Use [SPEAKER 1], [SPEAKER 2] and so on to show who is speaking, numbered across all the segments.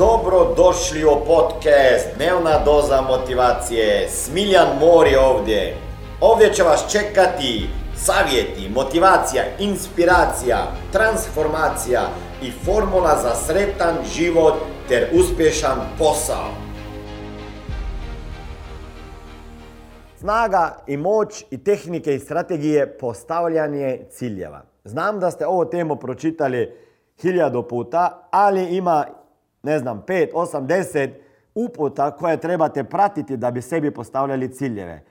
[SPEAKER 1] Dobro došli u podcast Dnevna doza motivacije. Smiljan Mor je ovdje. Ovdje će vas čekati savjeti, motivacija, inspiracija, transformacija i formula za sretan život ter uspješan posao. Snaga i moć i tehnike i strategije postavljanje ciljeva. Znam da ste ovo temu pročitali hiljadu puta, ali ima, ne znam, pet, osam, deset uputa koje trebate pratiti da bi sebi postavljali ciljeve.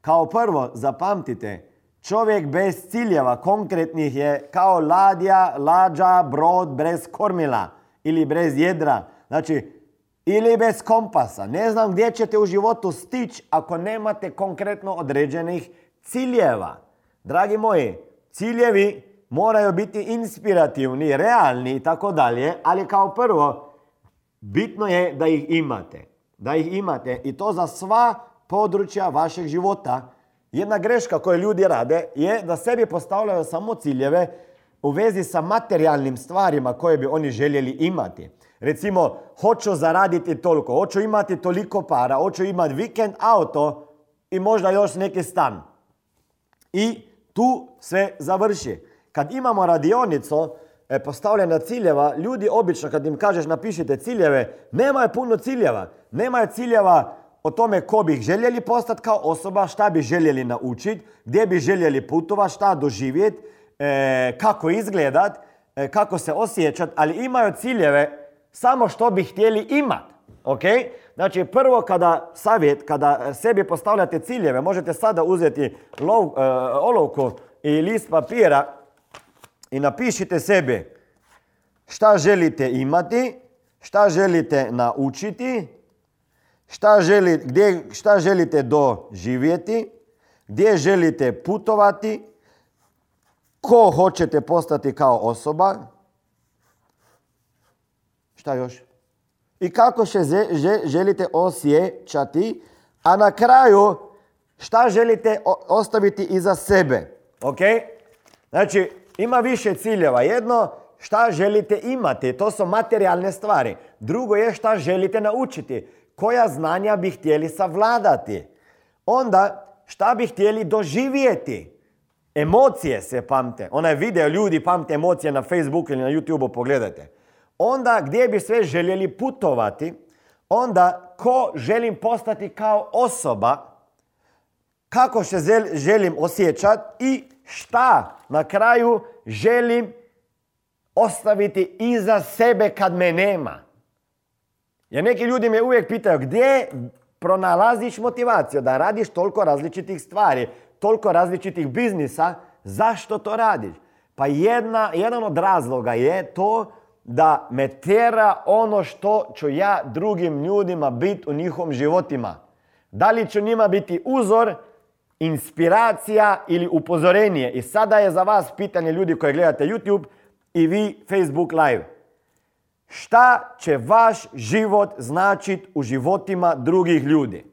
[SPEAKER 1] Kao prvo, zapamtite, čovjek bez ciljeva konkretnih je kao ladja, lađa, brod bez kormila ili bez jedra. Znači, ili bez kompasa. Ne znam gdje ćete u životu stići ako nemate konkretno određenih ciljeva. Dragi moji, ciljevi moraju biti inspirativni, realni i tako dalje, ali kao prvo, bitno je da ih imate. Da ih imate i to za sva područja vašeg života. Jedna greška koju ljudi rade je da sebi postavljaju samo ciljeve u vezi sa materijalnim stvarima koje bi oni željeli imati. Recimo, hoću zaraditi toliko, hoću imati toliko para, hoću imati vikend auto i možda još neki stan. I tu sve završi. Kad imamo radionicu e, postavljena ciljeva, ljudi obično kad im kažeš napišite ciljeve, nema je puno ciljeva. Nema je ciljeva o tome ko bi željeli postati kao osoba, šta bi željeli naučiti, gdje bi željeli putovati, šta doživjeti, e, kako izgledat, e, kako se osjećat, ali imaju ciljeve samo što bi htjeli imati. Ok? Znači prvo kada savjet, kada sebi postavljate ciljeve, možete sada uzeti lov, olovku i list papira i napišite sebi šta želite imati, šta želite naučiti, šta, gdje, šta želite doživjeti, gdje želite putovati, ko hoćete postati kao osoba, šta još? I kako se želite osjećati, a na kraju šta želite ostaviti iza sebe. Ok? Znači, ima više ciljeva. Jedno, šta želite imati, to su materijalne stvari. Drugo je šta želite naučiti, koja znanja bi htjeli savladati. Onda, šta bi htjeli doživjeti. Emocije se pamte. Onaj video ljudi pamte emocije na Facebooku ili na YouTubeu, pogledajte. Onda, gdje bi sve željeli putovati. Onda, ko želim postati kao osoba. Kako se želim osjećati i šta na kraju želim ostaviti iza sebe kad me nema. Jer neki ljudi me uvijek pitaju gdje pronalaziš motivaciju da radiš toliko različitih stvari, toliko različitih biznisa, zašto to radiš? Pa jedna, jedan od razloga je to da me tjera ono što ću ja drugim ljudima biti u njihovim životima. Da li ću njima biti uzor inspiracija ili upozorenje. I sada je za vas pitanje ljudi koji gledate YouTube i vi Facebook live. Šta će vaš život značiti u životima drugih ljudi?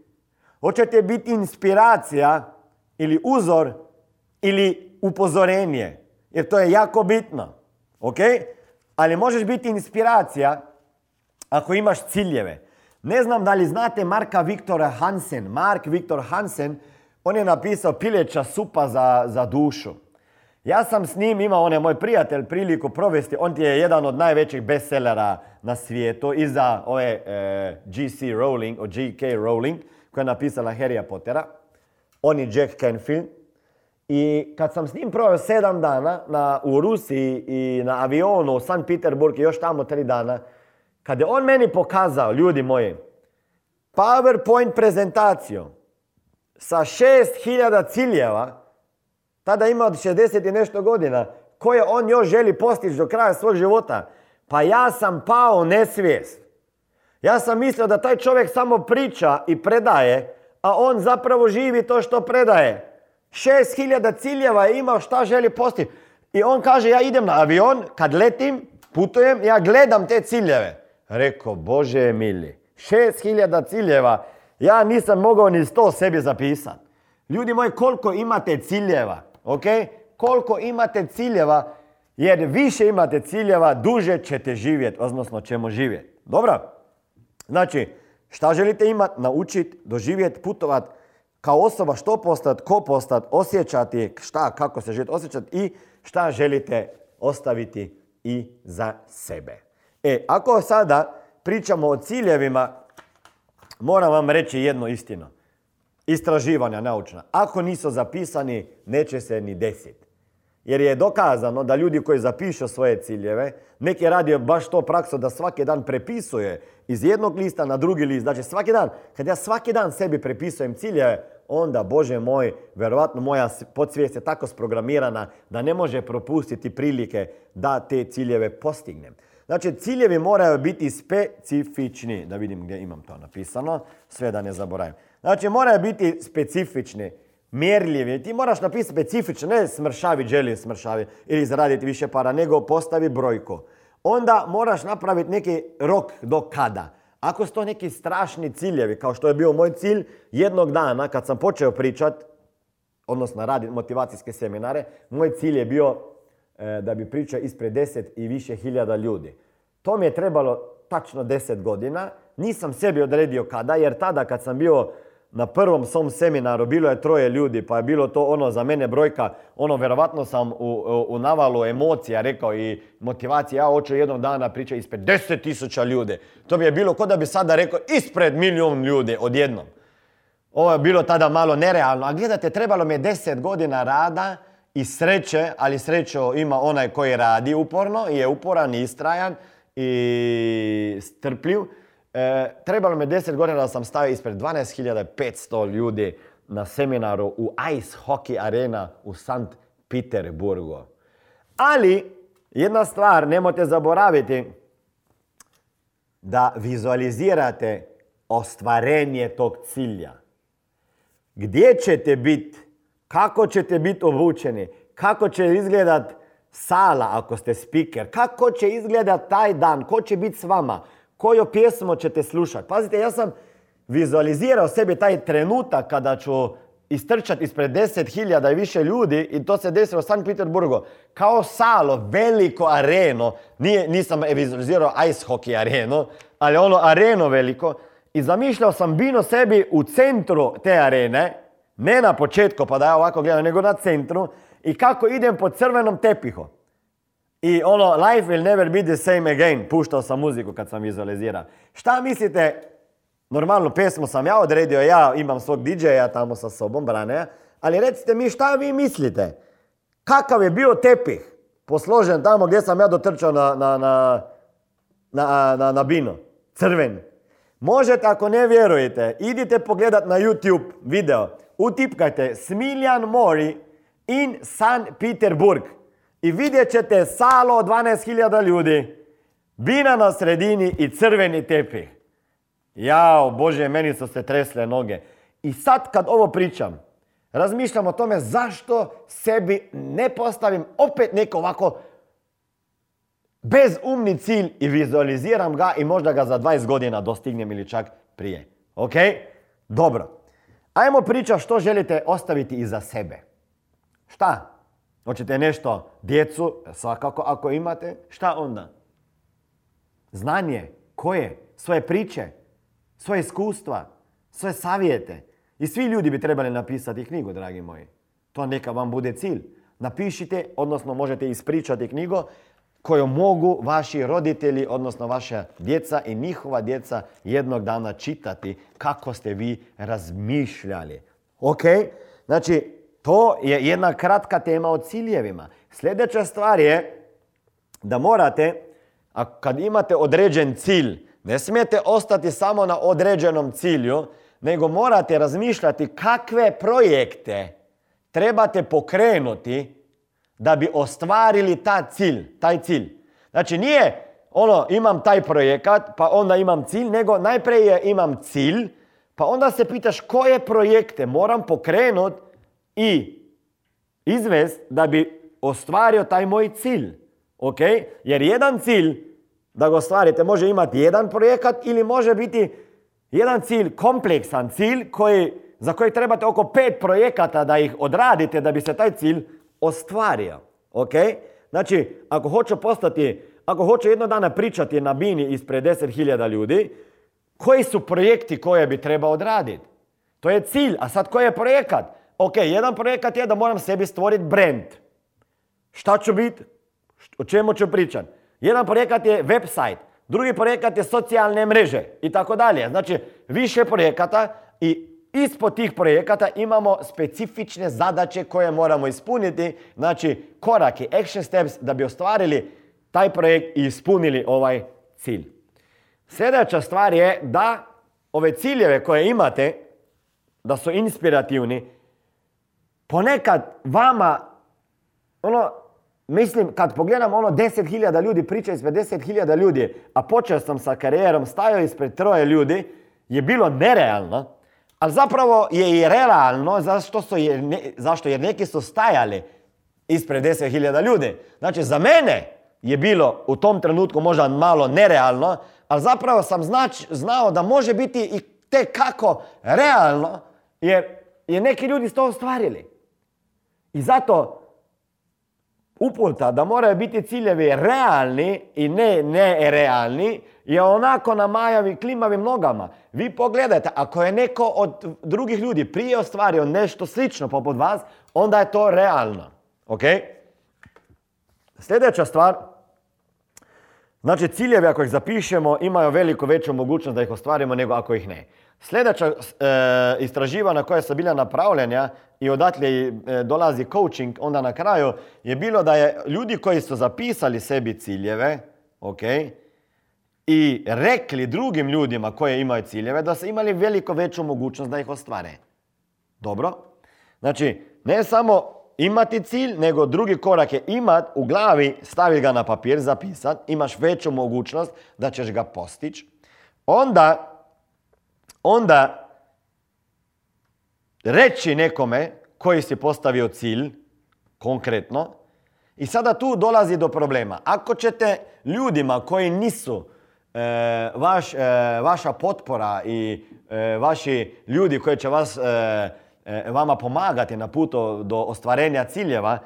[SPEAKER 1] Hoćete biti inspiracija ili uzor ili upozorenje? Jer to je jako bitno. Ok? Ali možeš biti inspiracija ako imaš ciljeve. Ne znam da li znate Marka Viktora Hansen. Mark Viktor Hansen on je napisao pileća supa za, za dušu. Ja sam s njim imao, on je moj prijatelj, priliku provesti. On je jedan od najvećih bestsellera na svijetu. Iza ove e, G.C. Rowling, od G.K. Rowling, koja je napisala Harry Pottera. On je Jack Canfield. I kad sam s njim proveo sedam dana na, u Rusiji i na avionu u St. Peterburg i još tamo tri dana, kad je on meni pokazao, ljudi moji, PowerPoint prezentaciju, sa 6000 ciljeva, tada ima od 60 i nešto godina, koje on još želi postići do kraja svog života, pa ja sam pao nesvijest. Ja sam mislio da taj čovjek samo priča i predaje, a on zapravo živi to što predaje. 6000 ciljeva je imao šta želi postići. I on kaže, ja idem na avion, kad letim, putujem, ja gledam te ciljeve. Rekao, Bože mili, 6000 ciljeva ja nisam mogao ni sto sebi zapisati. Ljudi moji, koliko imate ciljeva, ok? Koliko imate ciljeva, jer više imate ciljeva, duže ćete živjeti, odnosno ćemo živjeti. Dobro? Znači, šta želite imati, naučiti, doživjeti, putovati, kao osoba što postati, ko postati, osjećati, šta, kako se želite osjećati i šta želite ostaviti i za sebe. E, ako sada pričamo o ciljevima, moram vam reći jednu istinu. Istraživanja naučna. Ako nisu zapisani, neće se ni desiti. Jer je dokazano da ljudi koji zapišu svoje ciljeve, neki radi baš to praksu da svaki dan prepisuje iz jednog lista na drugi list. Znači svaki dan, kad ja svaki dan sebi prepisujem ciljeve, onda, Bože moj, verovatno moja podsvijest je tako sprogramirana da ne može propustiti prilike da te ciljeve postignem. Znači, ciljevi moraju biti specifični. Da vidim gdje imam to napisano, sve da ne zaboravim. Znači, moraju biti specifični, mjerljivi. Ti moraš napisati specifično, ne smršavi, želi smršavi ili zaraditi više para, nego postavi brojku. Onda moraš napraviti neki rok do kada. Ako su to neki strašni ciljevi, kao što je bio moj cilj, jednog dana kad sam počeo pričat, odnosno raditi motivacijske seminare, moj cilj je bio da bi pričao ispred deset i više hiljada ljudi. To mi je trebalo tačno deset godina. Nisam sebi odredio kada, jer tada kad sam bio na prvom svom seminaru bilo je troje ljudi, pa je bilo to ono za mene brojka, ono vjerovatno sam u, u, navalu emocija rekao i motivacije, ja hoću jednog dana pričati ispred deset tisuća ljudi. To bi je bilo kod da bi sada rekao ispred milijun ljudi odjednom. Ovo je bilo tada malo nerealno, a gledajte, trebalo mi je deset godina rada i sreće, ali srećo ima onaj koji radi uporno i je uporan i istrajan i strpljiv E, trebalo me 10 godina da sam stavio ispred 12.500 ljudi na seminaru u Ice Hockey Arena u Sankt Peterburgu. Ali, jedna stvar, nemojte zaboraviti da vizualizirate ostvarenje tog cilja. Gdje ćete biti? Kako ćete biti obučeni? Kako će izgledat sala ako ste speaker? Kako će izgledat taj dan? Ko će biti s vama? koju pjesmu ćete slušati. Pazite, ja sam vizualizirao sebi taj trenutak kada ću istrčati ispred deset hiljada i više ljudi i to se desilo u St. Peterburgu. Kao salo, veliko areno, Nije, nisam vizualizirao ice hockey areno, ali ono areno veliko. I zamišljao sam bino sebi u centru te arene, ne na početku pa da ja ovako gledam, nego na centru i kako idem po crvenom tepihu. I ono, life will never be the same again. Puštao sam muziku kad sam vizualizirao. Šta mislite, normalnu pesmu sam ja odredio, ja imam svog DJ-a tamo sa sobom, brane, ali recite mi šta vi mislite? Kakav je bio tepih posložen tamo gdje sam ja dotrčao na, na, na, na, na, na bino? Crven. Možete, ako ne vjerujete, idite pogledat na YouTube video. Utipkajte Smiljan Mori in San Peterburg i vidjet ćete salo od 12.000 ljudi, bina na sredini i crveni tepih. Jao, Bože, meni su se tresle noge. I sad kad ovo pričam, razmišljam o tome zašto sebi ne postavim opet neko ovako bezumni cilj i vizualiziram ga i možda ga za 20 godina dostignem ili čak prije. Ok? Dobro. Ajmo pričati što želite ostaviti iza sebe. Šta? Hoćete nešto, djecu, svakako ako imate, šta onda? Znanje, koje? Svoje priče, svoje iskustva, svoje savjete. I svi ljudi bi trebali napisati knjigu, dragi moji. To neka vam bude cilj. Napišite, odnosno možete ispričati knjigu koju mogu vaši roditelji, odnosno vaša djeca i njihova djeca jednog dana čitati kako ste vi razmišljali. Ok? Znači, to je jedna kratka tema o ciljevima. Sljedeća stvar je da morate, a kad imate određen cilj, ne smijete ostati samo na određenom cilju, nego morate razmišljati kakve projekte trebate pokrenuti da bi ostvarili taj cilj, taj cilj. Znači nije ono imam taj projekat pa onda imam cilj, nego najprije imam cilj pa onda se pitaš koje projekte moram pokrenuti i izvest da bi ostvario taj moj cilj. Ok? Jer jedan cilj da ga ostvarite može imati jedan projekat ili može biti jedan cilj, kompleksan cilj koji, za koji trebate oko pet projekata da ih odradite da bi se taj cilj ostvario. Ok? Znači, ako hoću postati ako hoću jedno dana pričati na bini ispred 10.000 ljudi, koji su projekti koje bi trebao odraditi? To je cilj, a sad koji je projekat? Ok, jedan projekat je da moram sebi stvoriti brand. Šta ću biti? O čemu ću pričati? Jedan projekat je website, drugi projekat je socijalne mreže i tako dalje. Znači, više projekata i ispod tih projekata imamo specifične zadaće koje moramo ispuniti, znači korake, action steps da bi ostvarili taj projekt i ispunili ovaj cilj. Sljedeća stvar je da ove ciljeve koje imate, da su inspirativni, ponekad vama, ono, mislim, kad pogledam ono 10.000 ljudi, priča ispred 10.000 ljudi, a počeo sam sa karijerom, stajao ispred troje ljudi, je bilo nerealno, ali zapravo je i realno zašto, su je, zašto jer neki su stajali ispred 10.000 ljudi. Znači, za mene je bilo u tom trenutku možda malo nerealno, ali zapravo sam znao da može biti i te kako realno, jer je neki ljudi to ostvarili. I zato uputa da moraju biti ciljevi realni i ne nerealni je onako na majavi klimavim nogama. Vi pogledajte, ako je neko od drugih ljudi prije ostvario nešto slično poput vas, onda je to realno. Ok? Sljedeća stvar, znači ciljevi ako ih zapišemo imaju veliko veću mogućnost da ih ostvarimo nego ako ih ne. Sljedeća e, istraživanja koja su bila napravljena i odatle e, dolazi coaching onda na kraju je bilo da je ljudi koji su zapisali sebi ciljeve, ok, i rekli drugim ljudima koje imaju ciljeve da su imali veliko veću mogućnost da ih ostvare. Dobro? Znači, ne samo imati cilj, nego drugi korak je imat u glavi, staviti ga na papir, zapisat, imaš veću mogućnost da ćeš ga postići. Onda onda reći nekome koji si postavio cilj, konkretno, i sada tu dolazi do problema. Ako ćete ljudima koji nisu e, vaš, e, vaša potpora i e, vaši ljudi koji će vas, vama pomagati na putu do ostvarenja ciljeva,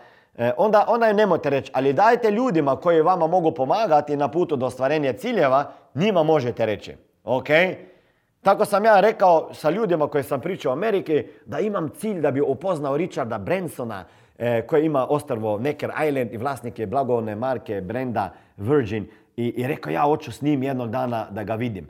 [SPEAKER 1] onda, onda ne nemojte reći, ali dajte ljudima koji vama mogu pomagati na putu do ostvarenja ciljeva, njima možete reći. ok? Tako sam ja rekao sa ljudima koji sam pričao u Amerike da imam cilj da bi upoznao Richarda Bransona koji ima ostrvo Necker Island i vlasnik je blagovne marke brenda Virgin i, i rekao ja hoću s njim jednog dana da ga vidim.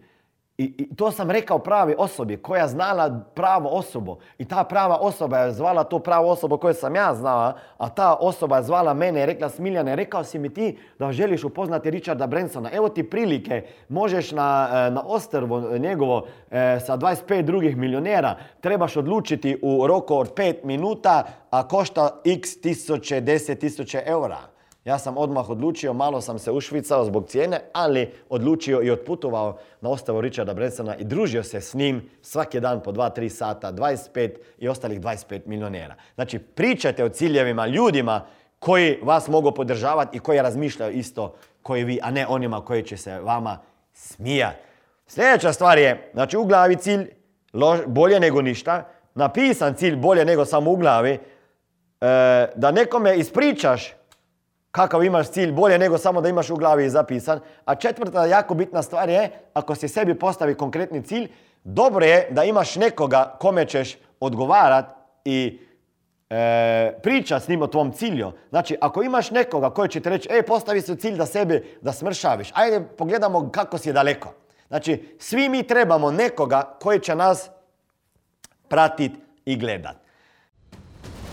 [SPEAKER 1] I, to sam rekao pravi osobi koja znala pravo osobu. I ta prava osoba je zvala tu pravu osobu koju sam ja znala, a ta osoba je zvala mene i rekla Smiljane, rekao si mi ti da želiš upoznati Richarda Bransona. Evo ti prilike, možeš na, e, na ostrvo njegovo e, sa 25 drugih milionera, trebaš odlučiti u roku od 5 minuta, a košta x tisuće, 10 tisuće eura. Ja sam odmah odlučio, malo sam se ušvicao zbog cijene, ali odlučio i otputovao na ostavu Richarda Bransona i družio se s njim svaki dan po 2-3 sata, 25 i ostalih 25 milionera. Znači, pričajte o ciljevima ljudima koji vas mogu podržavati i koji razmišljaju isto koji vi, a ne onima koji će se vama smijati. Sljedeća stvar je, znači u glavi cilj bolje nego ništa, napisan cilj bolje nego samo u glavi, e, da nekome ispričaš kakav imaš cilj bolje nego samo da imaš u glavi zapisan. A četvrta jako bitna stvar je, ako si sebi postavi konkretni cilj, dobro je da imaš nekoga kome ćeš odgovarat i e, pričat s njim o tvom cilju. Znači, ako imaš nekoga koji će ti reći, e, postavi se cilj da sebi da smršaviš, ajde pogledamo kako si daleko. Znači, svi mi trebamo nekoga koji će nas pratiti i gledat.